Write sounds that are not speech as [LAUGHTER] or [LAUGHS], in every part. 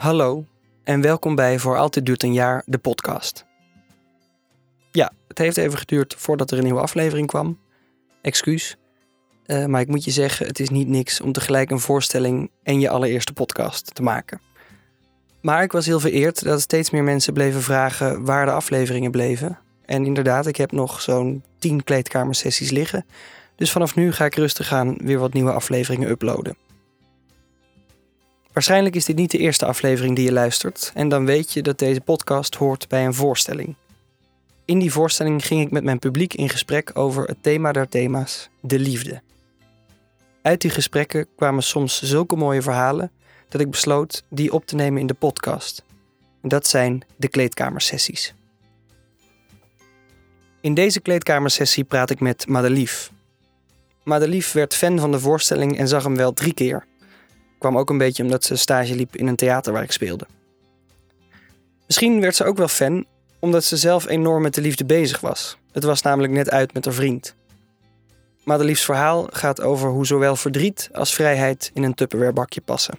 Hallo en welkom bij Voor Altijd Duurt een Jaar, de podcast. Ja, het heeft even geduurd voordat er een nieuwe aflevering kwam. Excuus. Uh, maar ik moet je zeggen, het is niet niks om tegelijk een voorstelling en je allereerste podcast te maken. Maar ik was heel vereerd dat steeds meer mensen bleven vragen waar de afleveringen bleven. En inderdaad, ik heb nog zo'n 10 kleedkamersessies liggen. Dus vanaf nu ga ik rustig aan weer wat nieuwe afleveringen uploaden. Waarschijnlijk is dit niet de eerste aflevering die je luistert en dan weet je dat deze podcast hoort bij een voorstelling. In die voorstelling ging ik met mijn publiek in gesprek over het thema der thema's, de liefde. Uit die gesprekken kwamen soms zulke mooie verhalen dat ik besloot die op te nemen in de podcast. dat zijn de kleedkamersessies. In deze kleedkamersessie praat ik met Madelief. Madelief werd fan van de voorstelling en zag hem wel drie keer. Kwam ook een beetje omdat ze stage liep in een theater waar ik speelde. Misschien werd ze ook wel fan omdat ze zelf enorm met de liefde bezig was. Het was namelijk net uit met haar vriend. Madelief's verhaal gaat over hoe zowel verdriet als vrijheid in een Tupperware-bakje passen.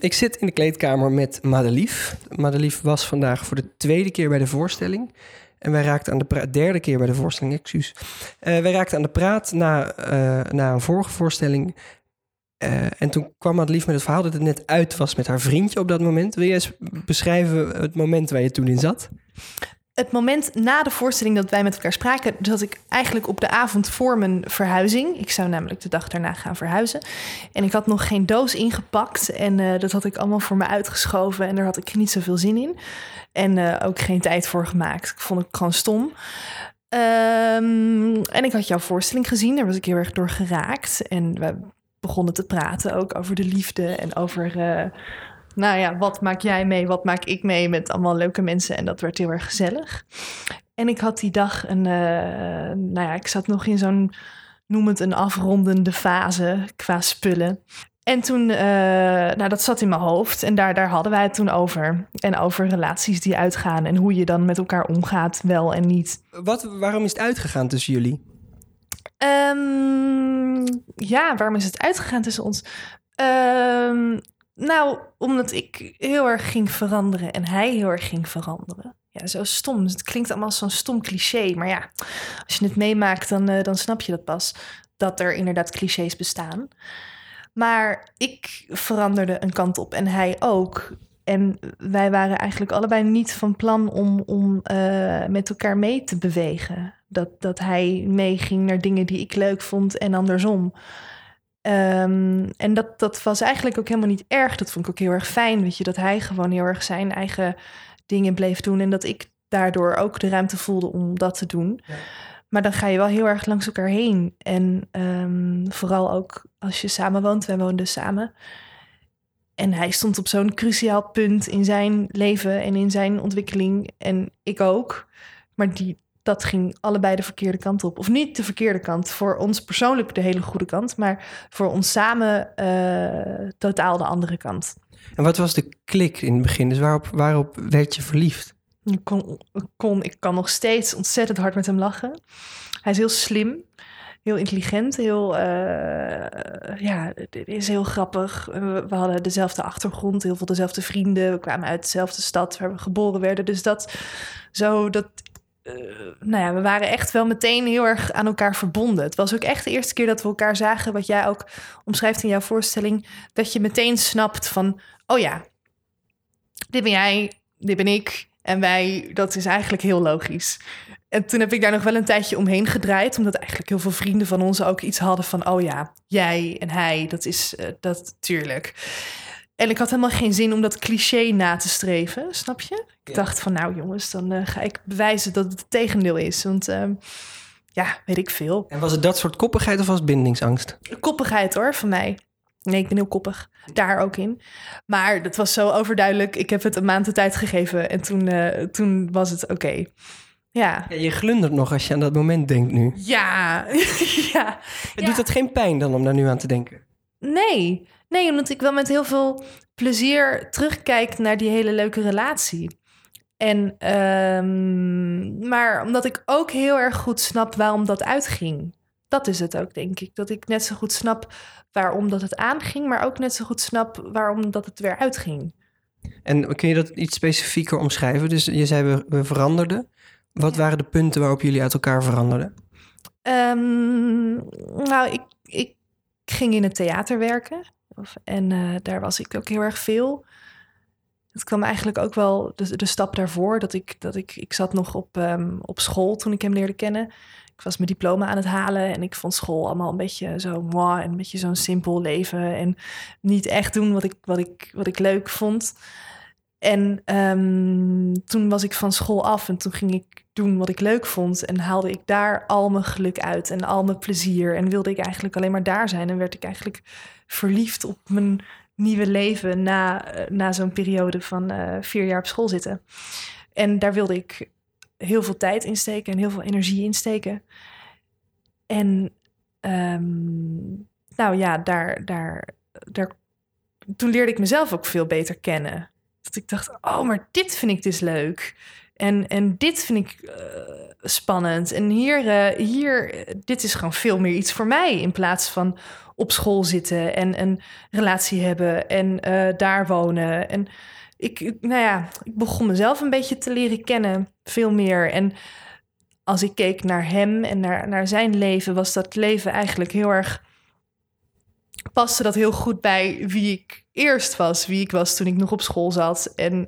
Ik zit in de kleedkamer met Madelief. Madelief was vandaag voor de tweede keer bij de voorstelling. En wij raakten aan de derde keer bij de voorstelling, excuus. Uh, wij raakten aan de praat na, uh, na een vorige voorstelling. Uh, en toen kwam Madelief met het verhaal dat het net uit was met haar vriendje op dat moment. Wil je eens beschrijven het moment waar je toen in zat? Het moment na de voorstelling dat wij met elkaar spraken, dat ik eigenlijk op de avond voor mijn verhuizing. Ik zou namelijk de dag daarna gaan verhuizen. En ik had nog geen doos ingepakt. En uh, dat had ik allemaal voor me uitgeschoven. En daar had ik niet zoveel zin in. En uh, ook geen tijd voor gemaakt. Ik vond het gewoon stom. Um, en ik had jouw voorstelling gezien. Daar was ik heel erg door geraakt. En we begonnen te praten ook over de liefde en over. Uh, nou ja, wat maak jij mee, wat maak ik mee met allemaal leuke mensen. En dat werd heel erg gezellig. En ik had die dag een, uh, nou ja, ik zat nog in zo'n, noem het een afrondende fase qua spullen. En toen, uh, nou dat zat in mijn hoofd en daar, daar hadden wij het toen over. En over relaties die uitgaan en hoe je dan met elkaar omgaat, wel en niet. Wat, waarom is het uitgegaan tussen jullie? Um, ja, waarom is het uitgegaan tussen ons? Um, nou, omdat ik heel erg ging veranderen en hij heel erg ging veranderen. Ja, zo stom. Het klinkt allemaal zo'n stom cliché. Maar ja, als je het meemaakt, dan, uh, dan snap je dat pas. Dat er inderdaad clichés bestaan. Maar ik veranderde een kant op en hij ook. En wij waren eigenlijk allebei niet van plan om, om uh, met elkaar mee te bewegen. Dat, dat hij meeging naar dingen die ik leuk vond en andersom. Um, en dat, dat was eigenlijk ook helemaal niet erg. Dat vond ik ook heel erg fijn. Weet je, dat hij gewoon heel erg zijn eigen dingen bleef doen. En dat ik daardoor ook de ruimte voelde om dat te doen. Ja. Maar dan ga je wel heel erg langs elkaar heen. En um, vooral ook als je samen woont. Wij woonden samen. En hij stond op zo'n cruciaal punt in zijn leven en in zijn ontwikkeling. En ik ook. Maar die, dat ging allebei de verkeerde kant op. Of niet de verkeerde kant. Voor ons persoonlijk de hele goede kant. Maar voor ons samen uh, totaal de andere kant. En wat was de klik in het begin? Dus waarop, waarop werd je verliefd? Ik kon, kon, ik kan nog steeds ontzettend hard met hem lachen. Hij is heel slim. Heel intelligent, heel, uh, ja, is heel grappig. We, hadden dezelfde achtergrond, heel veel dezelfde vrienden. We kwamen uit dezelfde stad waar we geboren werden. Dus dat, zo, dat nou ja, we waren echt wel meteen heel erg aan elkaar verbonden. Het was ook echt de eerste keer dat we elkaar zagen, wat jij ook omschrijft in jouw voorstelling, dat je meteen snapt van, oh ja, dit ben jij, dit ben ik en wij, dat is eigenlijk heel logisch. En toen heb ik daar nog wel een tijdje omheen gedraaid, omdat eigenlijk heel veel vrienden van ons ook iets hadden van, oh ja, jij en hij, dat is uh, dat tuurlijk. En ik had helemaal geen zin om dat cliché na te streven, snap je? Ik ja. dacht van, nou jongens, dan uh, ga ik bewijzen dat het het tegendeel is. Want uh, ja, weet ik veel. En was het dat soort koppigheid of was het bindingsangst? Koppigheid hoor, van mij. Nee, ik ben heel koppig. Daar ook in. Maar dat was zo overduidelijk. Ik heb het een maand de tijd gegeven en toen, uh, toen was het oké. Okay. Ja. ja. Je glundert nog als je aan dat moment denkt nu. Ja, [LAUGHS] ja. Doet ja. het geen pijn dan om daar nu aan te denken? Nee, Nee, omdat ik wel met heel veel plezier terugkijk naar die hele leuke relatie. En, um, maar omdat ik ook heel erg goed snap waarom dat uitging. dat is het ook, denk ik. Dat ik net zo goed snap waarom dat het aanging, maar ook net zo goed snap waarom dat het weer uitging. En kun je dat iets specifieker omschrijven? Dus je zei we, we veranderden. Wat waren de punten waarop jullie uit elkaar veranderden? Ehm, nou, ik, ik ging in het theater werken. En uh, daar was ik ook heel erg veel. Het kwam eigenlijk ook wel de, stap daarvoor. Dat ik, dat ik, ik zat nog op, um, op school toen ik hem leerde kennen. Ik was mijn diploma aan het halen en ik vond school allemaal een beetje zo moi en een beetje zo'n simpel leven. En niet echt doen wat ik, wat ik, wat ik leuk vond. En um, toen was ik van school af en toen ging ik doen wat ik leuk vond. En haalde ik daar al mijn geluk uit en al mijn plezier. En wilde ik eigenlijk alleen maar daar zijn. En werd ik eigenlijk verliefd op mijn nieuwe leven na, na zo'n periode van uh, vier jaar op school zitten. En daar wilde ik heel veel tijd in steken en heel veel energie in steken. En um, nou ja, daar, daar, daar, toen leerde ik mezelf ook veel beter kennen. Dat ik dacht, oh, maar dit vind ik dus leuk. En, en dit vind ik uh, spannend. En hier, uh, hier, dit is gewoon veel meer iets voor mij. In plaats van op school zitten en een relatie hebben en uh, daar wonen. En ik, nou ja, ik begon mezelf een beetje te leren kennen, veel meer. En als ik keek naar hem en naar, naar zijn leven, was dat leven eigenlijk heel erg. paste dat heel goed bij wie ik eerst was, wie ik was toen ik nog op school zat. En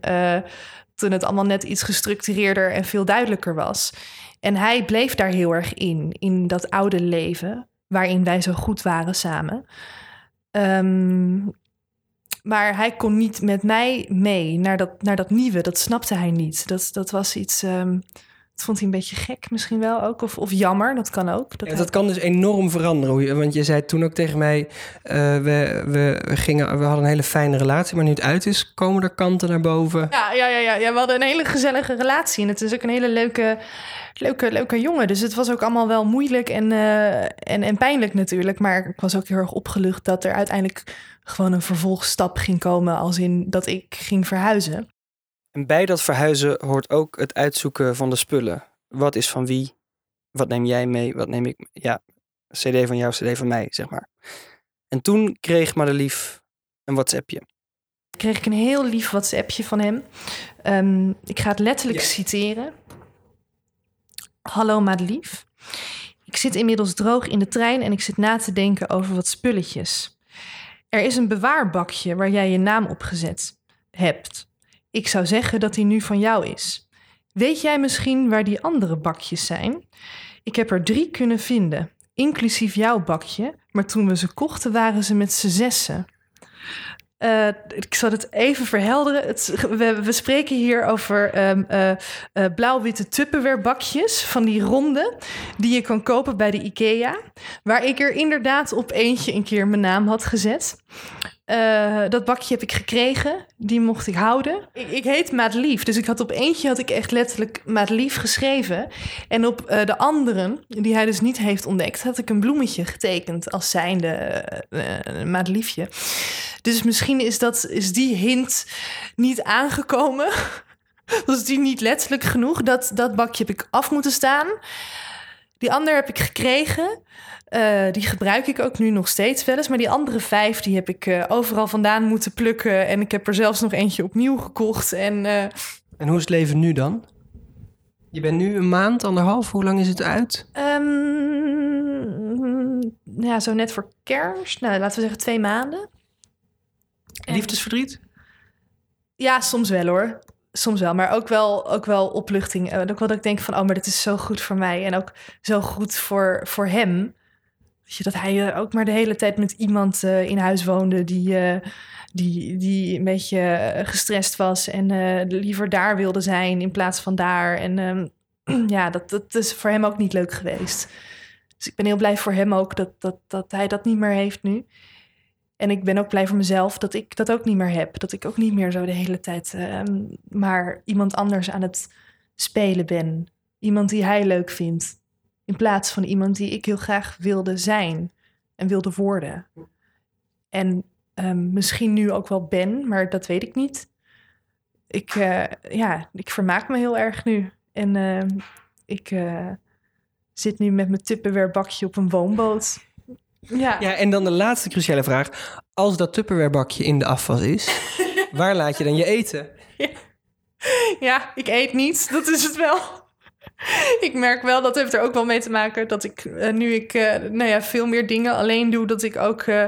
toen het allemaal net iets gestructureerder en veel duidelijker was. En hij bleef daar heel erg in, in dat oude leven, waarin wij zo goed waren samen. Um, maar hij kon niet met mij mee naar dat, naar dat nieuwe. Dat snapte hij niet. Dat, dat was iets. Um, dat vond hij een beetje gek misschien wel ook. Of, of jammer, dat kan ook. Dat, ja, dat kan dus enorm veranderen. Want je zei toen ook tegen mij... Uh, we, we, gingen, we hadden een hele fijne relatie, maar nu het uit is... komen er kanten naar boven. Ja, ja, ja, ja. ja we hadden een hele gezellige relatie. En het is ook een hele leuke, leuke, leuke jongen. Dus het was ook allemaal wel moeilijk en, uh, en, en pijnlijk natuurlijk. Maar ik was ook heel erg opgelucht dat er uiteindelijk gewoon een vervolgstap ging komen, als in dat ik ging verhuizen. En bij dat verhuizen hoort ook het uitzoeken van de spullen. Wat is van wie? Wat neem jij mee? Wat neem ik? Ja, CD van jou, CD van mij, zeg maar. En toen kreeg Madelief een WhatsAppje. Kreeg ik een heel lief WhatsAppje van hem. Um, ik ga het letterlijk ja. citeren. Hallo Madelief. Ik zit inmiddels droog in de trein en ik zit na te denken over wat spulletjes. Er is een bewaarbakje waar jij je naam op gezet hebt. Ik zou zeggen dat die nu van jou is. Weet jij misschien waar die andere bakjes zijn? Ik heb er drie kunnen vinden, inclusief jouw bakje, maar toen we ze kochten waren ze met z'n zessen. Uh, ik zal het even verhelderen. We, spreken hier over um, uh, blauw-witte tupperware-bakjes van die ronde die je kan kopen bij de IKEA. Waar ik er inderdaad op eentje een keer mijn naam had gezet. Dat bakje heb ik gekregen. Die mocht ik houden. Ik, ik heet Maatlief. Dus ik had op eentje had ik echt letterlijk Maatlief geschreven. En op de anderen, die hij dus niet heeft ontdekt, had ik een bloemetje getekend als zijnde Maatliefje. Dus misschien is, dat, is die hint niet aangekomen. [LAUGHS] Was die niet letterlijk genoeg? Dat, dat bakje heb ik af moeten staan. Die ander heb ik gekregen. Uh, die gebruik ik ook nu nog steeds wel eens. Maar die andere vijf, die heb ik uh, overal vandaan moeten plukken. En ik heb er zelfs nog eentje opnieuw gekocht. En, uh... en hoe is het leven nu dan? Je bent nu een maand, anderhalf. Hoe lang is het uit? Um, ja, zo net voor kerst. Nou, laten we zeggen twee maanden. En... Liefdesverdriet? Ja, soms wel hoor. Soms wel, maar ook wel, ook wel opluchting. Ook wel dat ik denk van, oh, maar dit is zo goed voor mij. En ook zo goed voor, voor hem. Je, dat hij ook maar de hele tijd met iemand uh, in huis woonde die, uh, die, die een beetje gestrest was en uh, liever daar wilde zijn in plaats van daar. En um, [CLEARS THROAT] ja, dat, dat is voor hem ook niet leuk geweest. Dus ik ben heel blij voor hem ook dat, dat, dat hij dat niet meer heeft nu. En ik ben ook blij voor mezelf dat ik dat ook niet meer heb. Dat ik ook niet meer zo de hele tijd um, maar iemand anders aan het spelen ben. Iemand die hij leuk vindt. In plaats van iemand die ik heel graag wilde zijn en wilde worden. En um, misschien nu ook wel ben, maar dat weet ik niet. Ik, uh, ja, ik vermaak me heel erg nu. En uh, ik uh, zit nu met mijn Tupperware bakje op een woonboot. Ja. Ja, en dan de laatste cruciale vraag. Als dat Tupperware bakje in de afwas is, [LAUGHS] waar laat je dan je eten? ja, ik eet niet. Dat is het wel. Ik merk wel, dat heeft er ook wel mee te maken dat ik eh, nu ik eh, nou ja, veel meer dingen alleen doe, dat ik ook eh,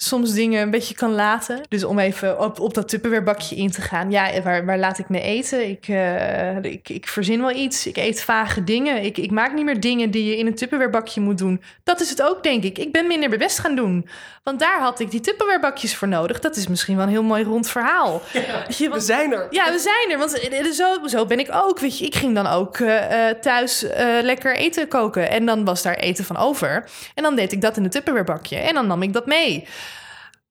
soms dingen een beetje kan laten. Dus om even op, op dat Tupperware bakje in te gaan. Ja, waar, waar laat ik me eten? Ik, eh, ik, ik verzin wel iets. Ik eet vage dingen. Ik, ik maak niet meer dingen die je in een Tupperware bakje moet doen. Dat is het ook, denk ik. Ik ben minder mijn best gaan doen. Want daar had ik die Tupperware bakjes voor nodig. Dat is misschien wel een heel mooi rond verhaal. [LAUGHS] Je, We zijn er. ja, we zijn er. Want eh, zo, zo ben ik ook. Weet je, ik ging dan ook eh, eh, thuis eh, lekker eten koken. En dan was daar eten van over. En dan deed ik dat in een Tupperware bakje. En dan nam ik dat mee.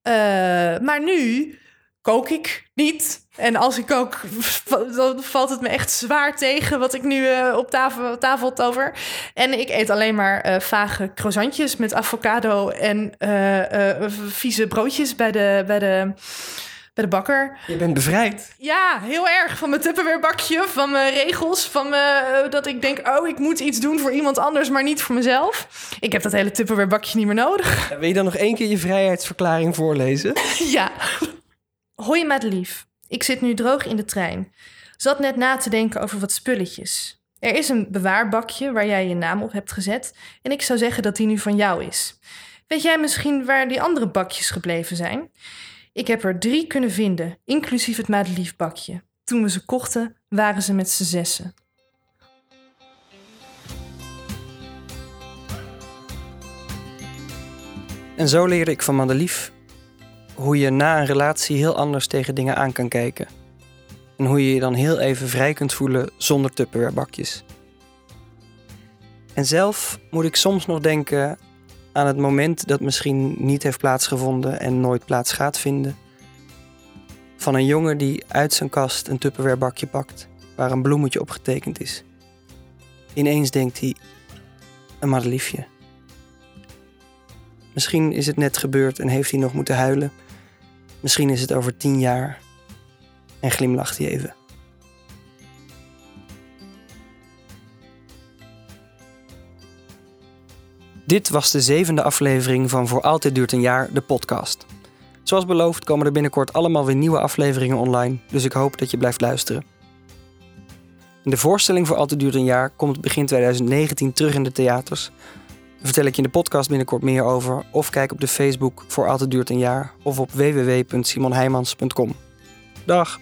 Eh, maar nu kook ik niet. En als ik kook, va- [LAUGHS] dan valt het me echt zwaar tegen wat ik nu eh, op tafel, tafel over. En ik eet alleen maar eh, vage croissantjes met avocado en vieze broodjes bij de, bij de, bij de bakker. Je bent bevrijd. Ja, heel erg. Van mijn Tupperware bakje, van mijn regels, van mijn, eh, dat ik denk, oh, ik moet iets doen voor iemand anders, maar niet voor mezelf. Ik heb dat hele Tupperware bakje niet meer nodig. Wil je dan nog één keer je vrijheidsverklaring voorlezen? [LAUGHS] ja. Hoi madelief, ik zit nu droog in de trein. Zat net na te denken over wat spulletjes. Er is een bewaarbakje waar jij je naam op hebt gezet en ik zou zeggen dat die nu van jou is. Weet jij misschien waar die andere bakjes gebleven zijn? Ik heb er drie kunnen vinden, inclusief het madeliefbakje. Toen we ze kochten, waren ze met z'n zessen. En zo leerde ik van Madelief hoe je na een relatie heel anders tegen dingen aan kan kijken. En hoe je je dan heel even vrij kunt voelen zonder Tupperwarebakjes. En zelf moet ik soms nog denken aan het moment dat misschien niet heeft plaatsgevonden en nooit plaats gaat vinden. Van een jongen die uit zijn kast een Tupperwarebakje pakt waar een bloemetje op getekend is. Ineens denkt hij, een madeliefje. Misschien is het net gebeurd en heeft hij nog moeten huilen. Misschien is het over tien jaar en glimlacht hij even. Dit was de zevende aflevering van Voor Altijd Duurt een Jaar, de podcast. Zoals beloofd komen er binnenkort allemaal weer nieuwe afleveringen online, dus ik hoop dat je blijft luisteren. De voorstelling Voor Altijd Duurt een Jaar komt begin 2019 terug in de theaters. Daar vertel ik je in de podcast binnenkort meer over. Of kijk op de Facebook voor Altijd Duurt een Jaar. Of op www.simonheimans.com. Dag!